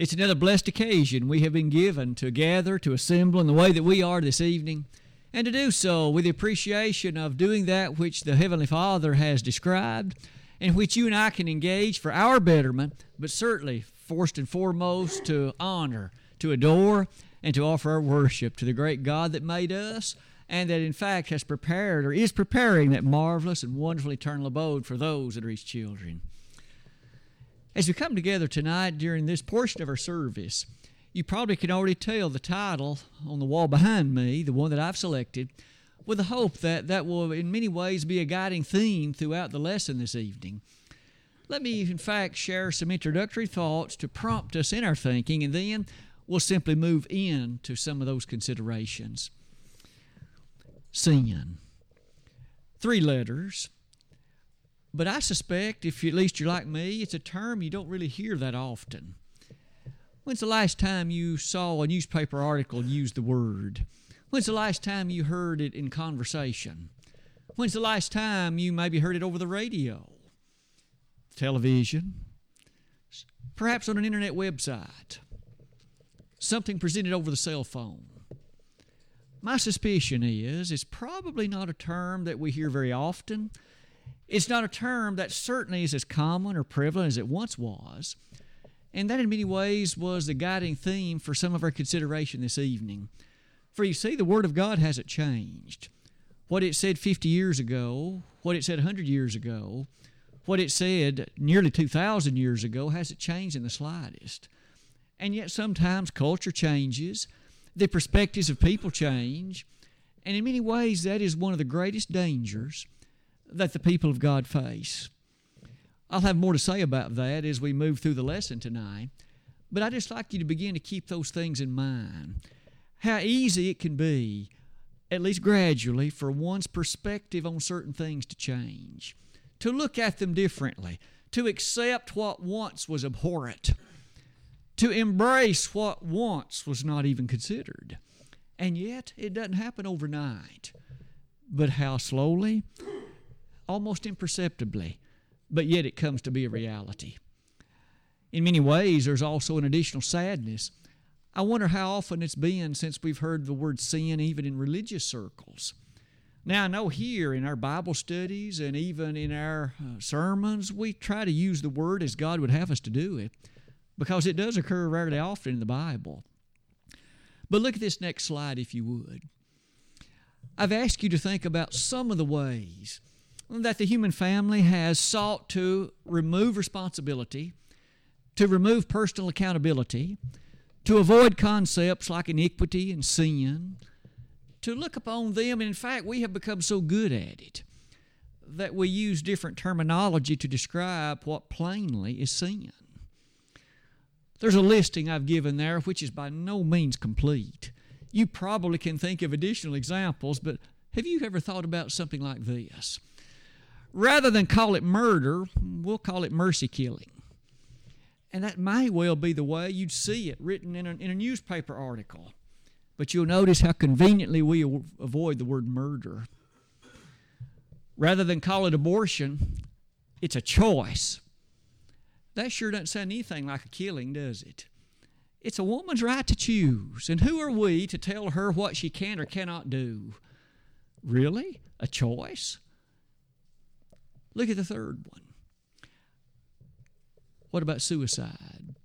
It's another blessed occasion we have been given to gather, to assemble in the way that we are this evening, and to do so with the appreciation of doing that which the Heavenly Father has described, and which you and I can engage for our betterment, but certainly, first and foremost, to honor, to adore, and to offer our worship to the great God that made us, and that in fact has prepared or is preparing that marvelous and wonderful eternal abode for those that are His children. As we come together tonight during this portion of our service, you probably can already tell the title on the wall behind me, the one that I've selected, with the hope that that will in many ways be a guiding theme throughout the lesson this evening. Let me, in fact, share some introductory thoughts to prompt us in our thinking, and then we'll simply move into some of those considerations. Sin. Three letters but I suspect, if at least you're like me, it's a term you don't really hear that often. When's the last time you saw a newspaper article use the word? When's the last time you heard it in conversation? When's the last time you maybe heard it over the radio, television, perhaps on an internet website, something presented over the cell phone? My suspicion is it's probably not a term that we hear very often it's not a term that certainly is as common or prevalent as it once was. And that, in many ways, was the guiding theme for some of our consideration this evening. For you see, the Word of God hasn't changed. What it said 50 years ago, what it said 100 years ago, what it said nearly 2,000 years ago hasn't changed in the slightest. And yet, sometimes culture changes, the perspectives of people change, and in many ways, that is one of the greatest dangers that the people of God face. I'll have more to say about that as we move through the lesson tonight, but I just like you to begin to keep those things in mind. How easy it can be, at least gradually, for one's perspective on certain things to change, to look at them differently, to accept what once was abhorrent, to embrace what once was not even considered. And yet, it doesn't happen overnight. But how slowly almost imperceptibly, but yet it comes to be a reality. In many ways, there's also an additional sadness. I wonder how often it's been since we've heard the word sin even in religious circles. Now, I know here in our Bible studies and even in our uh, sermons, we try to use the word as God would have us to do it because it does occur rarely often in the Bible. But look at this next slide, if you would. I've asked you to think about some of the ways that the human family has sought to remove responsibility, to remove personal accountability, to avoid concepts like iniquity and sin, to look upon them. And in fact, we have become so good at it that we use different terminology to describe what plainly is sin. There's a listing I've given there which is by no means complete. You probably can think of additional examples, but have you ever thought about something like this? Rather than call it murder, we'll call it mercy killing. And that may well be the way you'd see it written in a, in a newspaper article. But you'll notice how conveniently we avoid the word murder. Rather than call it abortion, it's a choice. That sure doesn't sound anything like a killing, does it? It's a woman's right to choose. And who are we to tell her what she can or cannot do? Really? A choice? Look at the third one. What about suicide?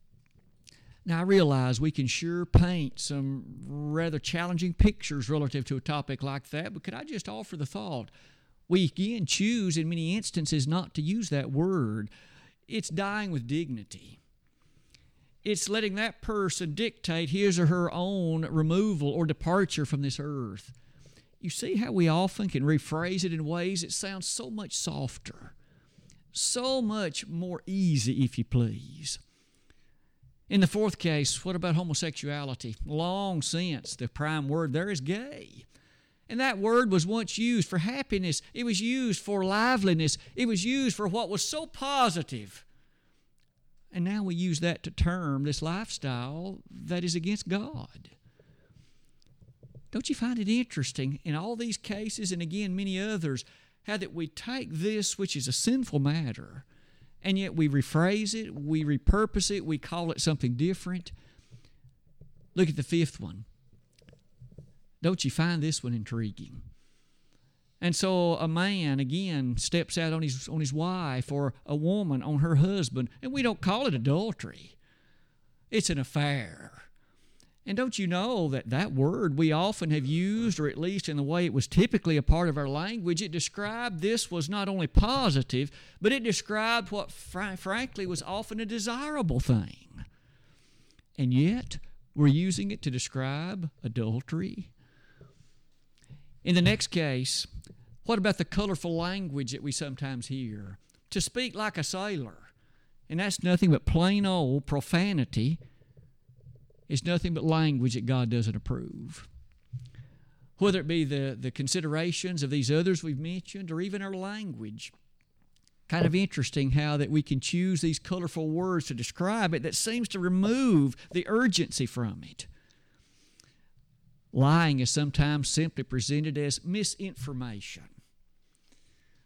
Now, I realize we can sure paint some rather challenging pictures relative to a topic like that, but could I just offer the thought? We again choose in many instances not to use that word. It's dying with dignity. It's letting that person dictate his or her own removal or departure from this earth. You see how we often can rephrase it in ways that sound so much softer, so much more easy, if you please. In the fourth case, what about homosexuality? Long since the prime word there is gay. And that word was once used for happiness, it was used for liveliness, it was used for what was so positive. And now we use that to term this lifestyle that is against God. Don't you find it interesting in all these cases, and again, many others, how that we take this, which is a sinful matter, and yet we rephrase it, we repurpose it, we call it something different. Look at the fifth one. Don't you find this one intriguing? And so a man again steps out on his on his wife or a woman on her husband, and we don't call it adultery. It's an affair. And don't you know that that word we often have used, or at least in the way it was typically a part of our language, it described this was not only positive, but it described what fr- frankly was often a desirable thing. And yet, we're using it to describe adultery. In the next case, what about the colorful language that we sometimes hear? To speak like a sailor. And that's nothing but plain old profanity is nothing but language that God doesn't approve. Whether it be the, the considerations of these others we've mentioned or even our language. Kind of interesting how that we can choose these colorful words to describe it that seems to remove the urgency from it. Lying is sometimes simply presented as misinformation.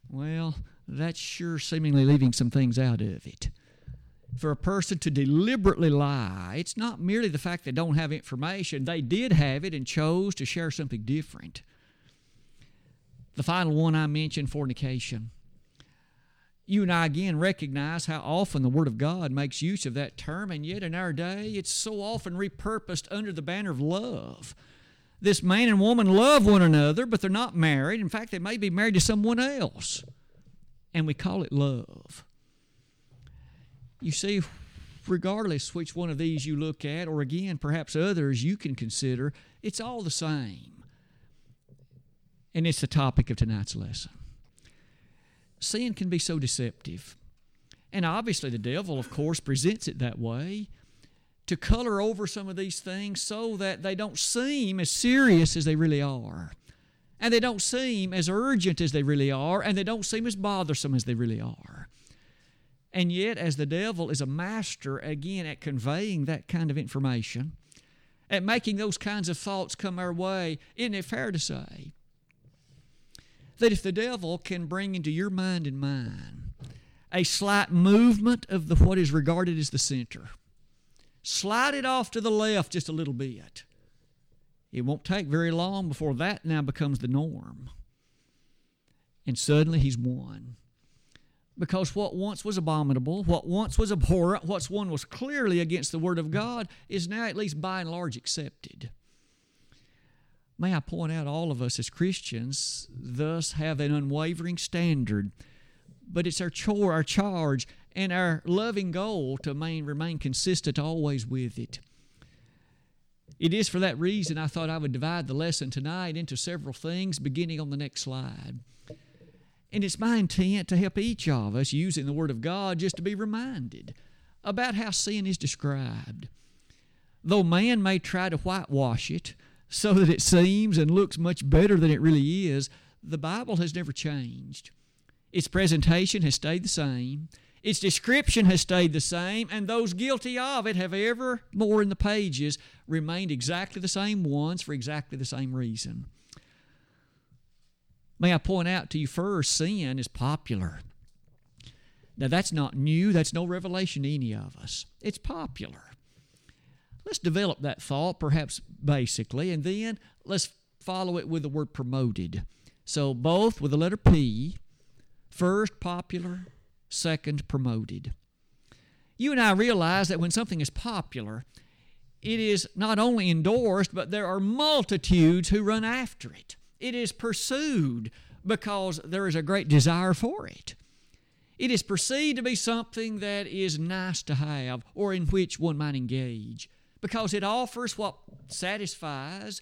Well, that's sure seemingly leaving some things out of it for a person to deliberately lie, it's not merely the fact they don't have information, they did have it and chose to share something different. The final one I mentioned, fornication. You and I again recognize how often the Word of God makes use of that term, and yet in our day it's so often repurposed under the banner of love. This man and woman love one another, but they're not married. In fact, they may be married to someone else. And we call it love. You see, regardless which one of these you look at, or again, perhaps others you can consider, it's all the same. And it's the topic of tonight's lesson. Sin can be so deceptive. And obviously, the devil, of course, presents it that way to color over some of these things so that they don't seem as serious as they really are. And they don't seem as urgent as they really are, and they don't seem as bothersome as they really are. And yet, as the devil is a master, again, at conveying that kind of information, at making those kinds of thoughts come our way, isn't it fair to say that if the devil can bring into your mind and mine a slight movement of the, what is regarded as the center, slide it off to the left just a little bit, it won't take very long before that now becomes the norm. And suddenly he's won because what once was abominable, what once was abhorrent, what one was clearly against the Word of God, is now at least by and large accepted. May I point out, all of us as Christians thus have an unwavering standard, but it's our chore, our charge, and our loving goal to remain, remain consistent always with it. It is for that reason I thought I would divide the lesson tonight into several things, beginning on the next slide. And it's my intent to help each of us using the Word of God just to be reminded about how sin is described. Though man may try to whitewash it so that it seems and looks much better than it really is, the Bible has never changed. Its presentation has stayed the same. Its description has stayed the same, and those guilty of it have ever more in the pages remained exactly the same ones for exactly the same reason. May I point out to you first, sin is popular. Now, that's not new, that's no revelation to any of us. It's popular. Let's develop that thought, perhaps basically, and then let's follow it with the word promoted. So, both with the letter P first, popular, second, promoted. You and I realize that when something is popular, it is not only endorsed, but there are multitudes who run after it. It is pursued because there is a great desire for it. It is perceived to be something that is nice to have or in which one might engage because it offers what satisfies,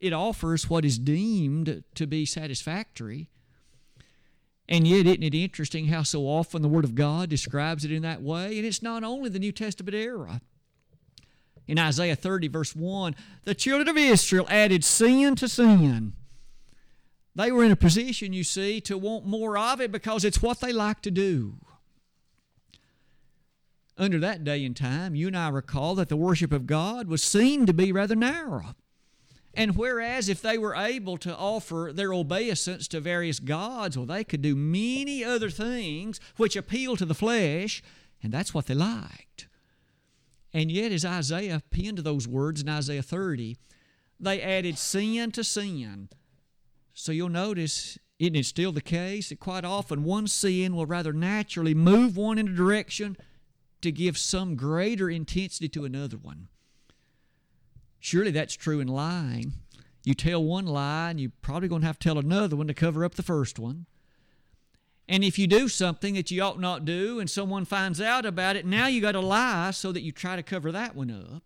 it offers what is deemed to be satisfactory. And yet, isn't it interesting how so often the Word of God describes it in that way? And it's not only the New Testament era. In Isaiah 30, verse 1, the children of Israel added sin to sin. They were in a position, you see, to want more of it because it's what they like to do. Under that day and time, you and I recall that the worship of God was seen to be rather narrow. And whereas if they were able to offer their obeisance to various gods, well, they could do many other things which appeal to the flesh, and that's what they liked. And yet, as Isaiah penned those words in Isaiah 30, they added sin to sin. So you'll notice, isn't it still the case that quite often one sin will rather naturally move one in a direction to give some greater intensity to another one? Surely that's true in lying. You tell one lie, and you're probably going to have to tell another one to cover up the first one. And if you do something that you ought not do and someone finds out about it, now you got to lie so that you try to cover that one up.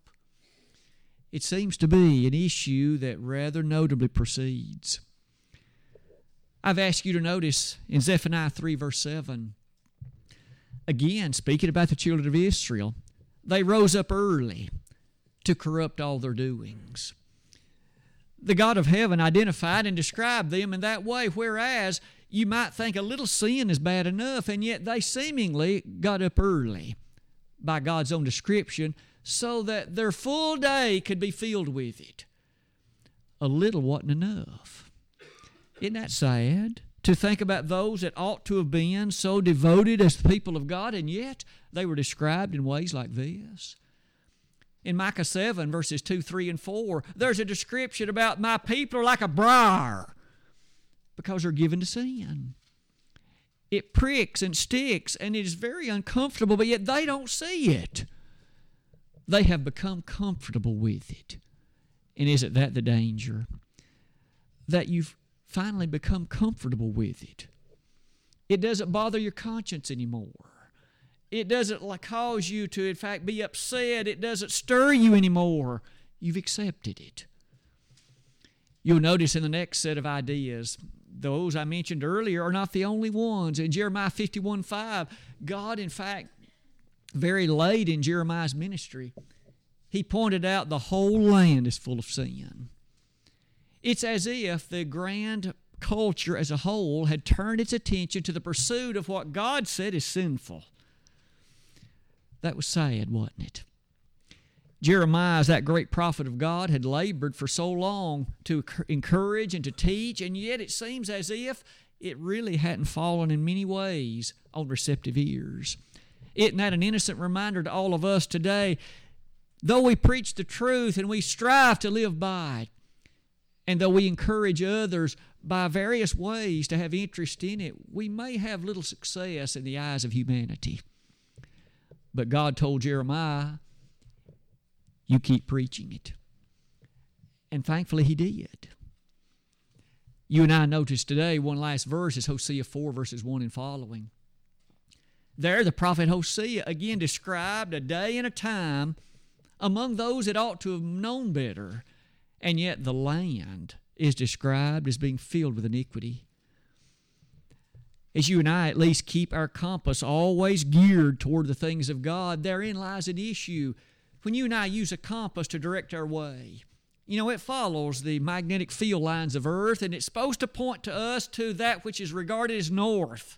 It seems to be an issue that rather notably proceeds. I've asked you to notice in Zephaniah 3, verse 7, again, speaking about the children of Israel, they rose up early to corrupt all their doings. The God of heaven identified and described them in that way, whereas you might think a little sin is bad enough, and yet they seemingly got up early by God's own description so that their full day could be filled with it. A little wasn't enough. Isn't that sad? To think about those that ought to have been so devoted as the people of God, and yet they were described in ways like this. In Micah 7, verses 2, 3, and 4, there's a description about my people are like a briar because they're given to sin. It pricks and sticks, and it is very uncomfortable, but yet they don't see it. They have become comfortable with it. And isn't that the danger? That you've finally become comfortable with it. It doesn't bother your conscience anymore. It doesn't cause you to, in fact, be upset. It doesn't stir you anymore. You've accepted it. You'll notice in the next set of ideas, those I mentioned earlier are not the only ones. In Jeremiah 51 5, God, in fact, very late in Jeremiah's ministry, he pointed out the whole land is full of sin. It's as if the grand culture as a whole had turned its attention to the pursuit of what God said is sinful. That was sad, wasn't it? Jeremiah, as that great prophet of God, had labored for so long to encourage and to teach, and yet it seems as if it really hadn't fallen in many ways on receptive ears. Isn't that an innocent reminder to all of us today? Though we preach the truth and we strive to live by it, and though we encourage others by various ways to have interest in it, we may have little success in the eyes of humanity. But God told Jeremiah, You keep preaching it. And thankfully, He did. You and I notice today, one last verse is Hosea 4, verses 1 and following. There, the prophet Hosea again described a day and a time among those that ought to have known better, and yet the land is described as being filled with iniquity as you and I at least keep our compass always geared toward the things of God, therein lies an issue. When you and I use a compass to direct our way, you know, it follows the magnetic field lines of Earth and it's supposed to point to us to that which is regarded as north.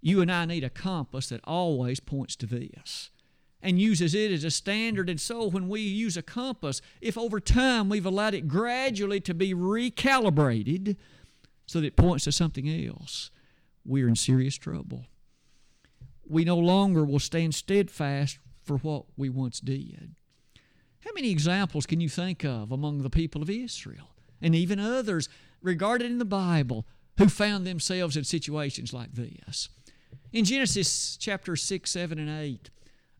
You and I need a compass that always points to this and uses it as a standard. And so, when we use a compass, if over time we've allowed it gradually to be recalibrated, so that it points to something else, we're in serious trouble. We no longer will stand steadfast for what we once did. How many examples can you think of among the people of Israel and even others regarded in the Bible who found themselves in situations like this? In Genesis chapter 6, 7, and 8,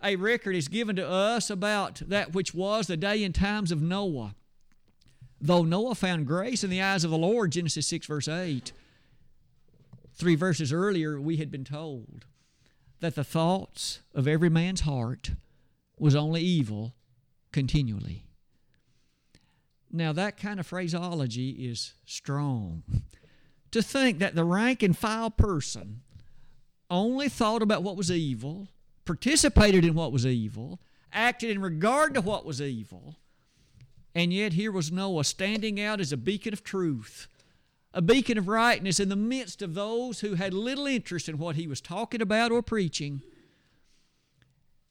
a record is given to us about that which was the day and times of Noah. Though Noah found grace in the eyes of the Lord, Genesis 6, verse 8, three verses earlier, we had been told that the thoughts of every man's heart was only evil continually. Now, that kind of phraseology is strong. To think that the rank and file person only thought about what was evil, participated in what was evil, acted in regard to what was evil, and yet here was Noah standing out as a beacon of truth, a beacon of rightness in the midst of those who had little interest in what he was talking about or preaching.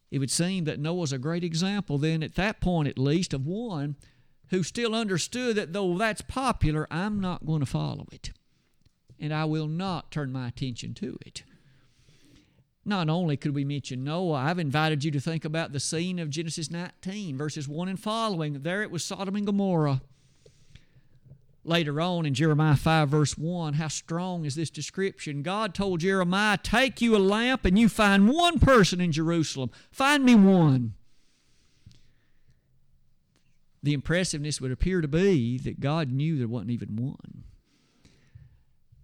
It would seem that Noah's a great example, then, at that point at least, of one who still understood that though that's popular, I'm not going to follow it. And I will not turn my attention to it. Not only could we mention Noah, I've invited you to think about the scene of Genesis 19, verses 1 and following. There it was Sodom and Gomorrah. Later on in Jeremiah 5, verse 1, how strong is this description? God told Jeremiah, Take you a lamp and you find one person in Jerusalem. Find me one. The impressiveness would appear to be that God knew there wasn't even one.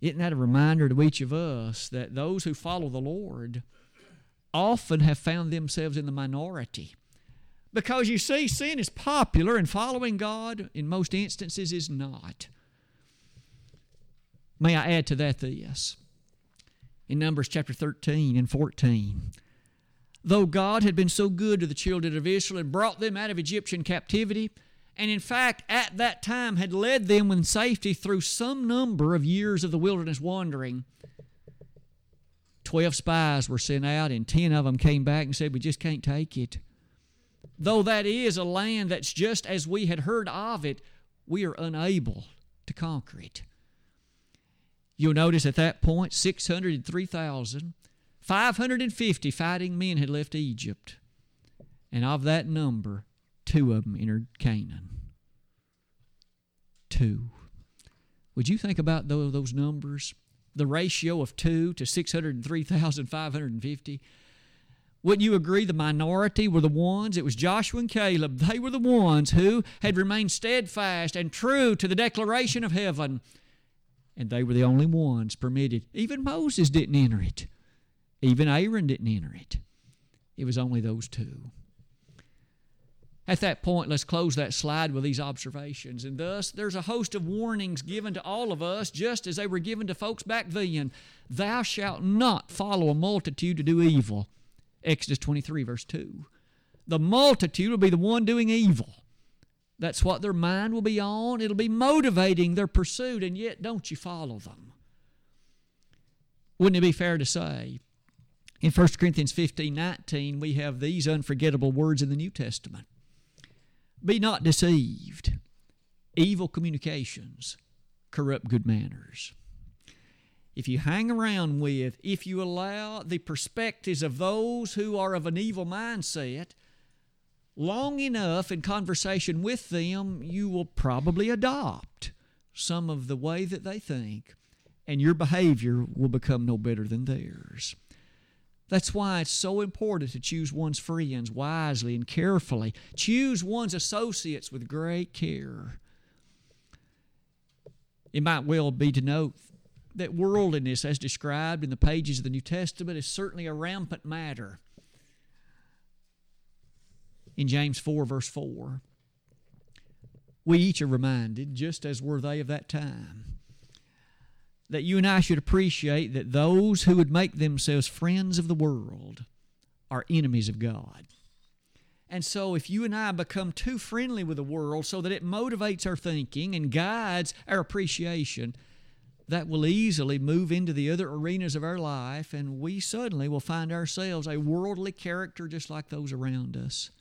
Isn't that a reminder to each of us that those who follow the Lord often have found themselves in the minority? Because you see, sin is popular and following God in most instances is not. May I add to that this? In Numbers chapter 13 and 14, though God had been so good to the children of Israel and brought them out of Egyptian captivity, and in fact, at that time had led them in safety through some number of years of the wilderness wandering. Twelve spies were sent out, and ten of them came back and said, We just can't take it. Though that is a land that's just as we had heard of it, we are unable to conquer it. You'll notice at that point 603,550 fighting men had left Egypt. And of that number, two of them entered Canaan. Two. Would you think about those numbers? The ratio of two to 603,550. Wouldn't you agree the minority were the ones? It was Joshua and Caleb. They were the ones who had remained steadfast and true to the declaration of heaven. And they were the only ones permitted. Even Moses didn't enter it, even Aaron didn't enter it. It was only those two. At that point, let's close that slide with these observations. And thus, there's a host of warnings given to all of us, just as they were given to folks back then. Thou shalt not follow a multitude to do evil. Exodus 23, verse 2. The multitude will be the one doing evil. That's what their mind will be on. It'll be motivating their pursuit, and yet don't you follow them. Wouldn't it be fair to say? In 1 Corinthians 15 19, we have these unforgettable words in the New Testament Be not deceived. Evil communications corrupt good manners if you hang around with, if you allow the perspectives of those who are of an evil mindset long enough in conversation with them, you will probably adopt some of the way that they think, and your behavior will become no better than theirs. That's why it's so important to choose one's friends wisely and carefully. Choose one's associates with great care. It might well be to note that worldliness, as described in the pages of the New Testament, is certainly a rampant matter. In James 4, verse 4, we each are reminded, just as were they of that time, that you and I should appreciate that those who would make themselves friends of the world are enemies of God. And so, if you and I become too friendly with the world so that it motivates our thinking and guides our appreciation, that will easily move into the other arenas of our life, and we suddenly will find ourselves a worldly character just like those around us.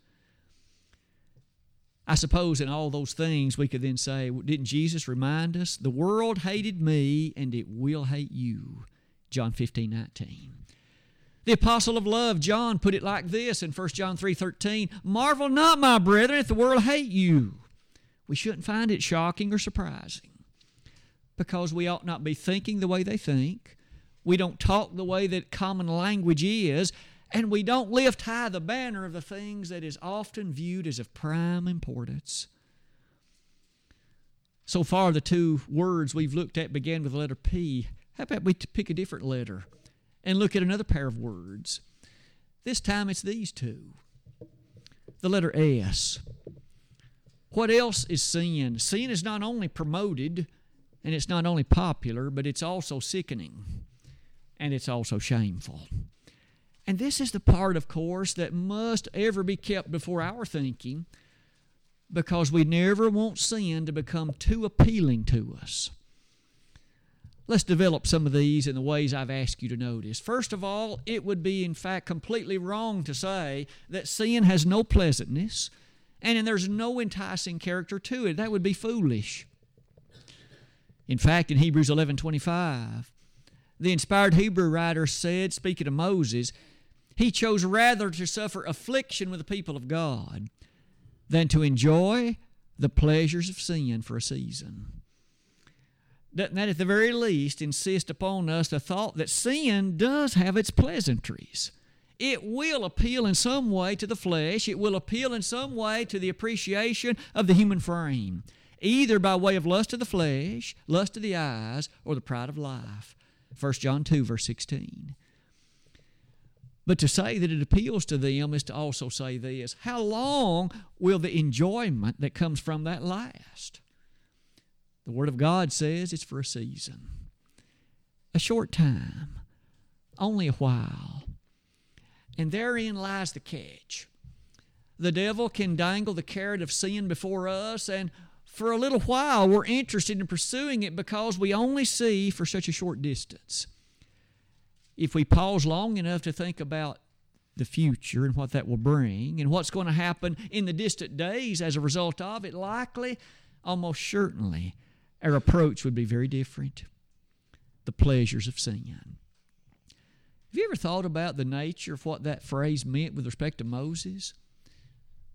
I suppose in all those things we could then say, didn't Jesus remind us? The world hated me and it will hate you. John 15, 19. The apostle of love, John, put it like this in 1 John 3 13 Marvel not, my brethren, if the world hate you. We shouldn't find it shocking or surprising because we ought not be thinking the way they think. We don't talk the way that common language is, and we don't lift high the banner of the things that is often viewed as of prime importance. So far, the two words we've looked at began with the letter P. How about we pick a different letter and look at another pair of words? This time it's these two. The letter S. What else is sin? Sin is not only promoted, and it's not only popular, but it's also sickening and it's also shameful. And this is the part, of course, that must ever be kept before our thinking because we never want sin to become too appealing to us. Let's develop some of these in the ways I've asked you to notice. First of all, it would be, in fact, completely wrong to say that sin has no pleasantness and there's no enticing character to it. That would be foolish. In fact, in Hebrews 11:25, the inspired Hebrew writer said, speaking of Moses, he chose rather to suffer affliction with the people of God than to enjoy the pleasures of sin for a season. Doesn't that at the very least insist upon us the thought that sin does have its pleasantries? It will appeal in some way to the flesh, it will appeal in some way to the appreciation of the human frame, either by way of lust of the flesh, lust of the eyes, or the pride of life. 1 John 2, verse 16. But to say that it appeals to them is to also say this how long will the enjoyment that comes from that last? The Word of God says it's for a season, a short time, only a while. And therein lies the catch. The devil can dangle the carrot of sin before us, and for a little while we're interested in pursuing it because we only see for such a short distance. If we pause long enough to think about the future and what that will bring and what's going to happen in the distant days as a result of it, likely, almost certainly, our approach would be very different. The pleasures of sin. Have you ever thought about the nature of what that phrase meant with respect to Moses?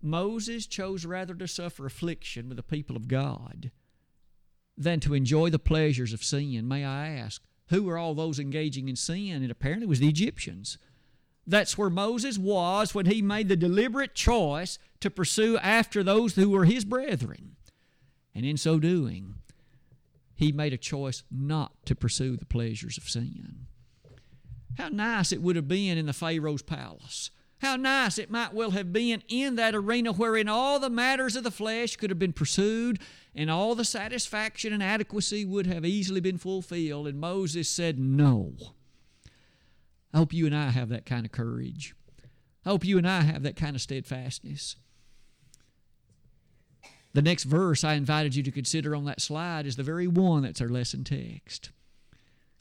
Moses chose rather to suffer affliction with the people of God than to enjoy the pleasures of sin. May I ask, who were all those engaging in sin? And apparently it was the Egyptians. That's where Moses was when he made the deliberate choice to pursue after those who were his brethren. And in so doing, he made a choice not to pursue the pleasures of sin. How nice it would have been in the Pharaoh's palace. How nice it might well have been in that arena wherein all the matters of the flesh could have been pursued and all the satisfaction and adequacy would have easily been fulfilled. And Moses said, No. I hope you and I have that kind of courage. I hope you and I have that kind of steadfastness. The next verse I invited you to consider on that slide is the very one that's our lesson text.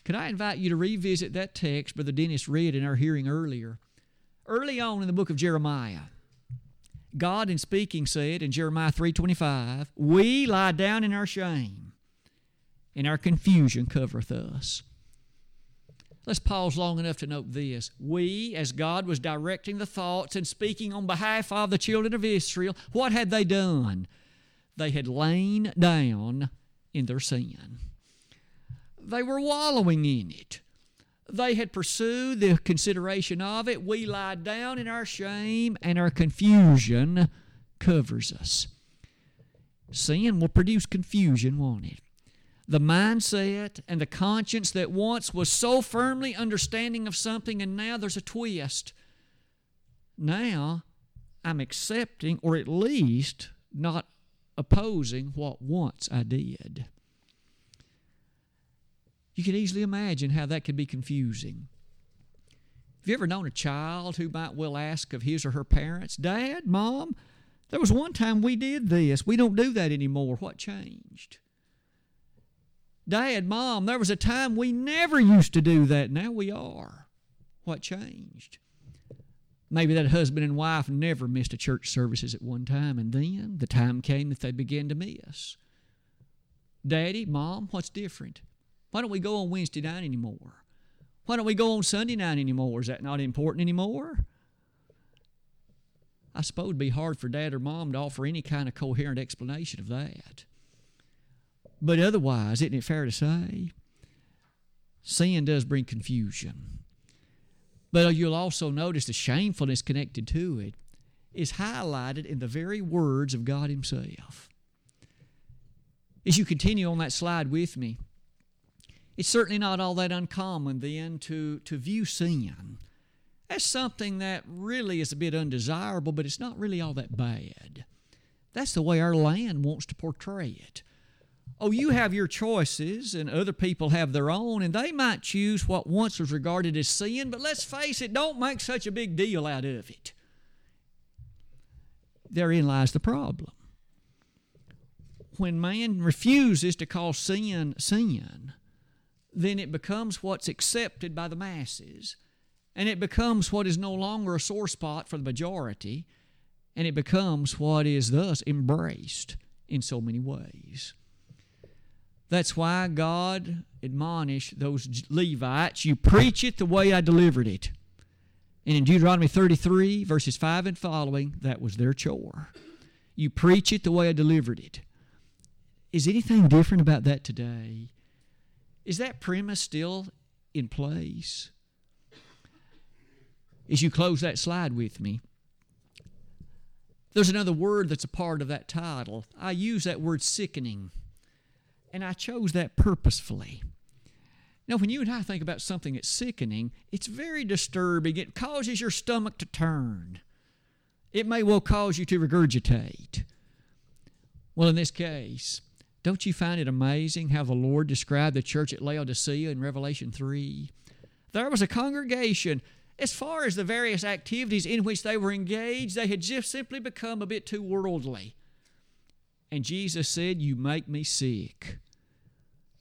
Could I invite you to revisit that text Brother Dennis read in our hearing earlier? Early on in the book of Jeremiah, God in speaking said in Jeremiah 3:25, "We lie down in our shame, and our confusion covereth us." Let's pause long enough to note this. We, as God was directing the thoughts and speaking on behalf of the children of Israel, what had they done? They had lain down in their sin. They were wallowing in it. They had pursued the consideration of it. We lie down in our shame, and our confusion covers us. Sin will produce confusion, won't it? The mindset and the conscience that once was so firmly understanding of something, and now there's a twist. Now I'm accepting, or at least not opposing, what once I did. You can easily imagine how that could be confusing. Have you ever known a child who might well ask of his or her parents, Dad, Mom, there was one time we did this. We don't do that anymore. What changed? Dad, Mom, there was a time we never used to do that. Now we are. What changed? Maybe that husband and wife never missed a church services at one time, and then the time came that they began to miss. Daddy, Mom, what's different? Why don't we go on Wednesday night anymore? Why don't we go on Sunday night anymore? Is that not important anymore? I suppose it'd be hard for dad or mom to offer any kind of coherent explanation of that. But otherwise, isn't it fair to say? Sin does bring confusion. But you'll also notice the shamefulness connected to it is highlighted in the very words of God Himself. As you continue on that slide with me, it's certainly not all that uncommon then to, to view sin as something that really is a bit undesirable, but it's not really all that bad. That's the way our land wants to portray it. Oh, you have your choices, and other people have their own, and they might choose what once was regarded as sin, but let's face it, don't make such a big deal out of it. Therein lies the problem. When man refuses to call sin sin, then it becomes what's accepted by the masses, and it becomes what is no longer a sore spot for the majority, and it becomes what is thus embraced in so many ways. That's why God admonished those Levites, you preach it the way I delivered it. And in Deuteronomy 33, verses 5 and following, that was their chore. You preach it the way I delivered it. Is anything different about that today? Is that premise still in place? As you close that slide with me, there's another word that's a part of that title. I use that word sickening, and I chose that purposefully. Now, when you and I think about something that's sickening, it's very disturbing. It causes your stomach to turn. It may well cause you to regurgitate. Well, in this case, don't you find it amazing how the Lord described the church at Laodicea in Revelation 3? There was a congregation. As far as the various activities in which they were engaged, they had just simply become a bit too worldly. And Jesus said, You make me sick.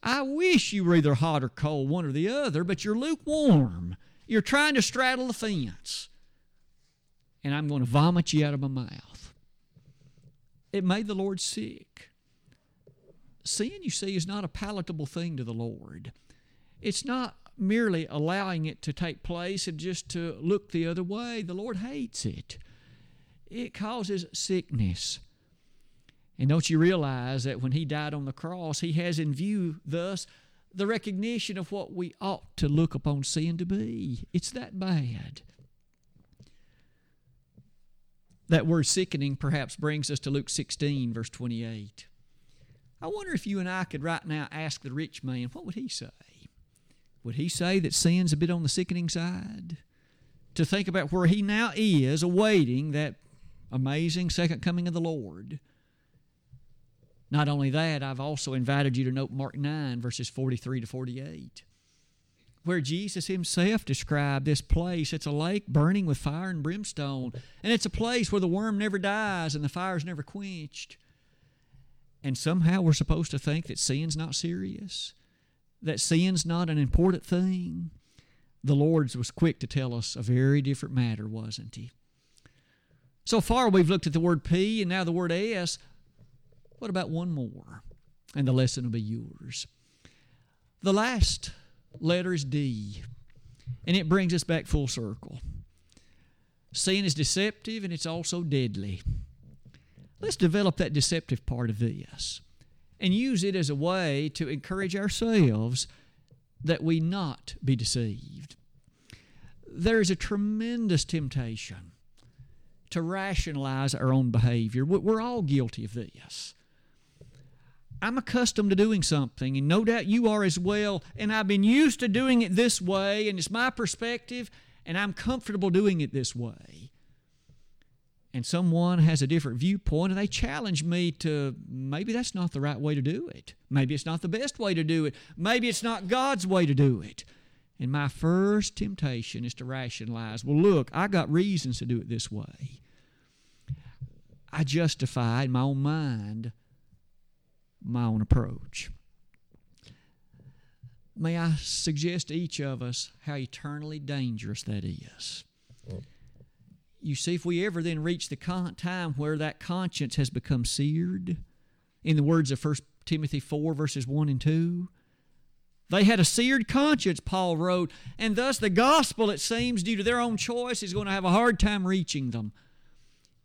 I wish you were either hot or cold, one or the other, but you're lukewarm. You're trying to straddle the fence. And I'm going to vomit you out of my mouth. It made the Lord sick. Sin, you see, is not a palatable thing to the Lord. It's not merely allowing it to take place and just to look the other way. The Lord hates it. It causes sickness. And don't you realize that when He died on the cross, He has in view thus the recognition of what we ought to look upon sin to be? It's that bad. That word sickening perhaps brings us to Luke 16, verse 28. I wonder if you and I could right now ask the rich man, what would he say? Would he say that sin's a bit on the sickening side? To think about where he now is, awaiting that amazing second coming of the Lord. Not only that, I've also invited you to note Mark 9, verses 43 to 48, where Jesus himself described this place. It's a lake burning with fire and brimstone, and it's a place where the worm never dies and the fire's never quenched. And somehow we're supposed to think that sin's not serious, that sin's not an important thing. The Lord was quick to tell us a very different matter, wasn't He? So far, we've looked at the word P and now the word S. What about one more? And the lesson will be yours. The last letter is D, and it brings us back full circle. Sin is deceptive and it's also deadly. Let's develop that deceptive part of this and use it as a way to encourage ourselves that we not be deceived. There is a tremendous temptation to rationalize our own behavior. We're all guilty of this. I'm accustomed to doing something, and no doubt you are as well, and I've been used to doing it this way, and it's my perspective, and I'm comfortable doing it this way and someone has a different viewpoint and they challenge me to maybe that's not the right way to do it. Maybe it's not the best way to do it. Maybe it's not God's way to do it. And my first temptation is to rationalize well, look, I got reasons to do it this way. I justify in my own mind my own approach. May I suggest to each of us how eternally dangerous that is you see, if we ever then reach the con- time where that conscience has become seared, in the words of 1 Timothy 4, verses 1 and 2, they had a seared conscience, Paul wrote, and thus the gospel, it seems, due to their own choice, is going to have a hard time reaching them.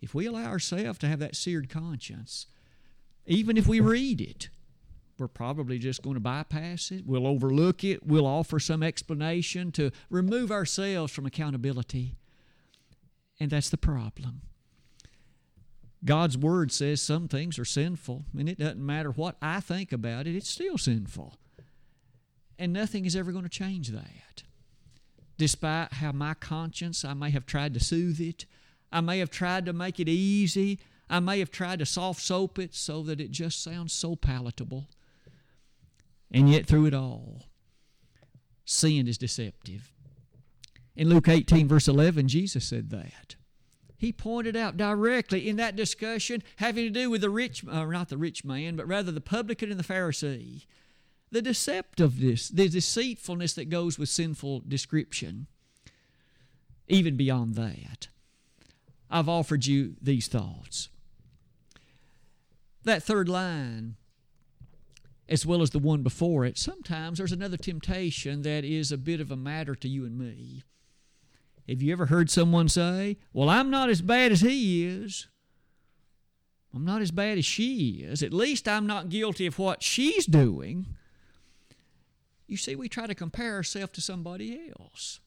If we allow ourselves to have that seared conscience, even if we read it, we're probably just going to bypass it. We'll overlook it. We'll offer some explanation to remove ourselves from accountability. And that's the problem. God's Word says some things are sinful, and it doesn't matter what I think about it, it's still sinful. And nothing is ever going to change that. Despite how my conscience, I may have tried to soothe it, I may have tried to make it easy, I may have tried to soft soap it so that it just sounds so palatable. And yet, through it all, sin is deceptive. In Luke 18, verse 11, Jesus said that. He pointed out directly in that discussion having to do with the rich, uh, not the rich man, but rather the publican and the Pharisee, the deceptiveness, the deceitfulness that goes with sinful description. Even beyond that. I've offered you these thoughts. That third line, as well as the one before it, sometimes there's another temptation that is a bit of a matter to you and me. Have you ever heard someone say, Well, I'm not as bad as he is? I'm not as bad as she is. At least I'm not guilty of what she's doing. You see, we try to compare ourselves to somebody else.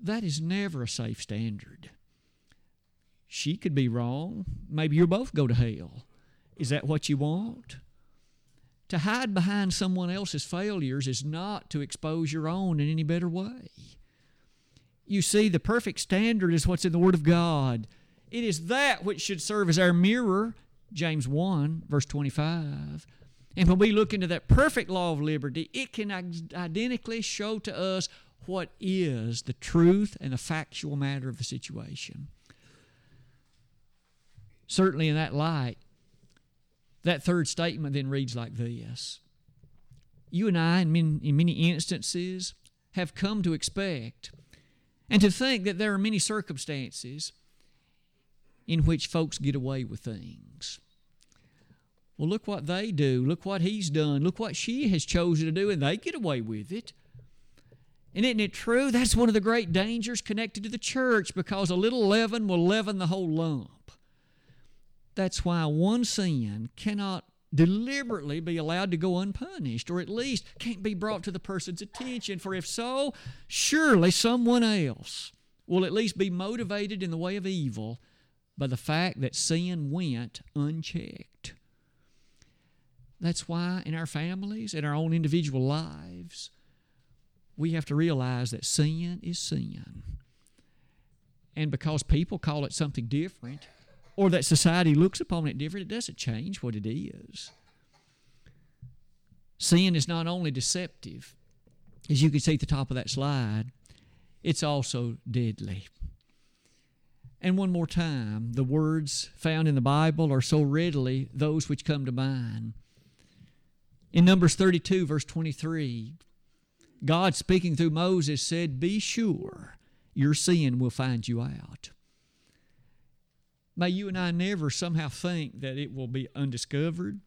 That is never a safe standard. She could be wrong. Maybe you'll both go to hell. Is that what you want? To hide behind someone else's failures is not to expose your own in any better way. You see, the perfect standard is what's in the Word of God. It is that which should serve as our mirror, James 1, verse 25. And when we look into that perfect law of liberty, it can identically show to us what is the truth and the factual matter of the situation. Certainly, in that light, that third statement then reads like this You and I, in many, in many instances, have come to expect and to think that there are many circumstances in which folks get away with things. Well, look what they do. Look what he's done. Look what she has chosen to do, and they get away with it. And isn't it true? That's one of the great dangers connected to the church because a little leaven will leaven the whole lump. That's why one sin cannot deliberately be allowed to go unpunished, or at least can't be brought to the person's attention. For if so, surely someone else will at least be motivated in the way of evil by the fact that sin went unchecked. That's why in our families, in our own individual lives, we have to realize that sin is sin. And because people call it something different, or that society looks upon it different, it doesn't change what it is. Sin is not only deceptive, as you can see at the top of that slide, it's also deadly. And one more time, the words found in the Bible are so readily those which come to mind. In Numbers 32, verse 23, God speaking through Moses said, Be sure your sin will find you out. May you and I never somehow think that it will be undiscovered.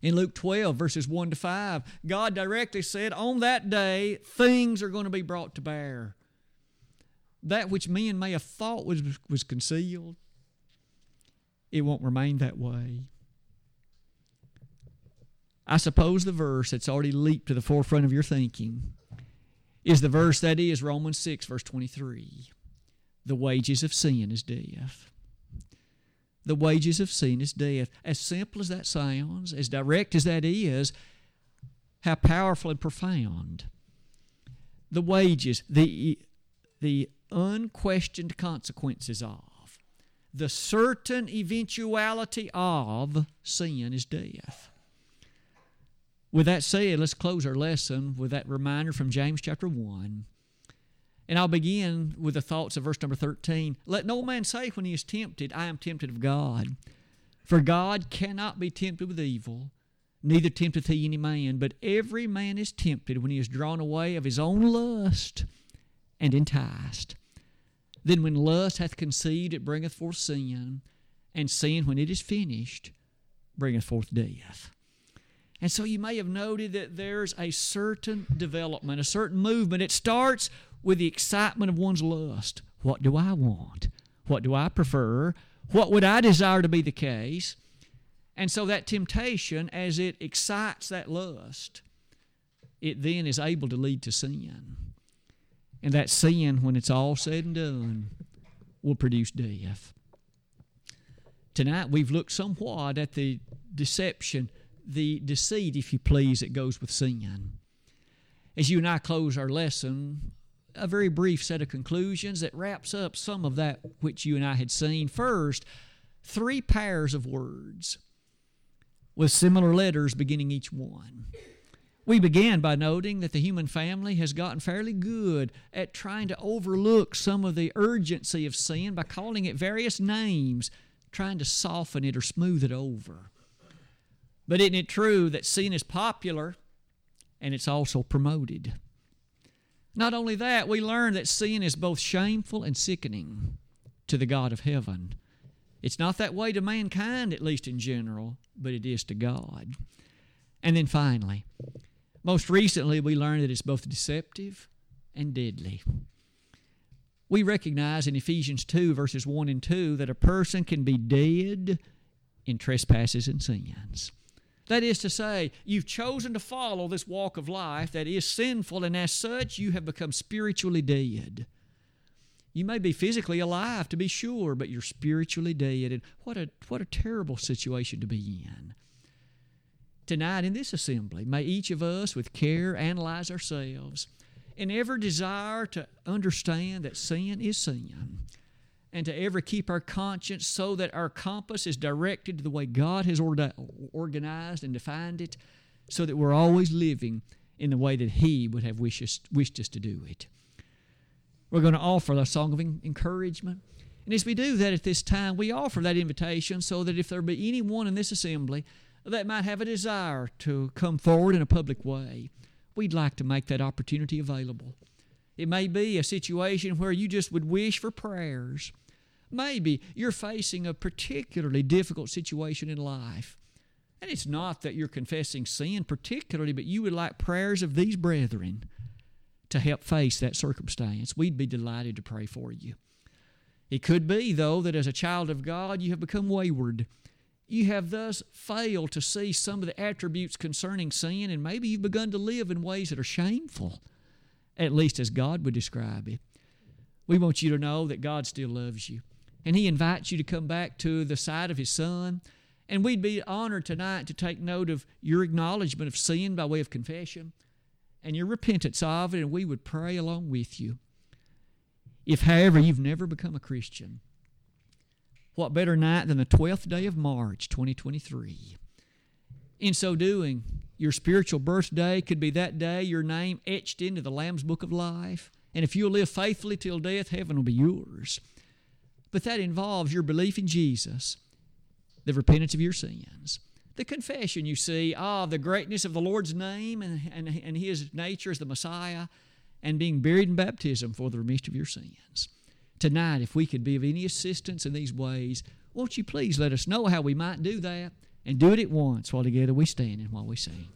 In Luke 12, verses 1 to 5, God directly said, On that day, things are going to be brought to bear that which men may have thought was, was concealed, it won't remain that way. I suppose the verse that's already leaped to the forefront of your thinking is the verse that is Romans 6, verse 23. The wages of sin is death. The wages of sin is death. As simple as that sounds, as direct as that is, how powerful and profound. The wages, the, the unquestioned consequences of, the certain eventuality of sin is death. With that said, let's close our lesson with that reminder from James chapter 1. And I'll begin with the thoughts of verse number 13. Let no man say when he is tempted, I am tempted of God. For God cannot be tempted with evil, neither tempteth he any man. But every man is tempted when he is drawn away of his own lust and enticed. Then when lust hath conceived, it bringeth forth sin, and sin, when it is finished, bringeth forth death. And so you may have noted that there's a certain development, a certain movement. It starts with the excitement of one's lust. What do I want? What do I prefer? What would I desire to be the case? And so that temptation, as it excites that lust, it then is able to lead to sin. And that sin, when it's all said and done, will produce death. Tonight, we've looked somewhat at the deception, the deceit, if you please, that goes with sin. As you and I close our lesson, a very brief set of conclusions that wraps up some of that which you and I had seen. First, three pairs of words with similar letters beginning each one. We began by noting that the human family has gotten fairly good at trying to overlook some of the urgency of sin by calling it various names, trying to soften it or smooth it over. But isn't it true that sin is popular and it's also promoted? Not only that, we learn that sin is both shameful and sickening. to the God of heaven. It's not that way to mankind, at least in general, but it is to God. And then finally, most recently, we learned that it's both deceptive and deadly. We recognize in Ephesians 2, verses 1 and 2, that a person can be dead in trespasses and sins. That is to say, you've chosen to follow this walk of life that is sinful, and as such, you have become spiritually dead. You may be physically alive, to be sure, but you're spiritually dead. And what a, what a terrible situation to be in. Tonight in this assembly, may each of us, with care, analyze ourselves and ever desire to understand that sin is sin and to ever keep our conscience so that our compass is directed to the way God has organized and defined it, so that we're always living in the way that He would have wished us, wished us to do it. We're going to offer a song of encouragement. And as we do that at this time, we offer that invitation so that if there be anyone in this assembly that might have a desire to come forward in a public way, we'd like to make that opportunity available. It may be a situation where you just would wish for prayers. Maybe you're facing a particularly difficult situation in life. And it's not that you're confessing sin particularly, but you would like prayers of these brethren to help face that circumstance. We'd be delighted to pray for you. It could be, though, that as a child of God, you have become wayward. You have thus failed to see some of the attributes concerning sin, and maybe you've begun to live in ways that are shameful at least as God would describe it. We want you to know that God still loves you. And He invites you to come back to the side of His Son. And we'd be honored tonight to take note of your acknowledgement of sin by way of confession and your repentance of it, and we would pray along with you. If, however, you've never become a Christian, what better night than the 12th day of March, 2023? In so doing, your spiritual birthday could be that day your name etched into the Lamb's Book of Life. And if you'll live faithfully till death, heaven will be yours. But that involves your belief in Jesus, the repentance of your sins, the confession, you see, of the greatness of the Lord's name and, and, and His nature as the Messiah, and being buried in baptism for the remission of your sins. Tonight, if we could be of any assistance in these ways, won't you please let us know how we might do that? And do it at once while together we stand and while we sing.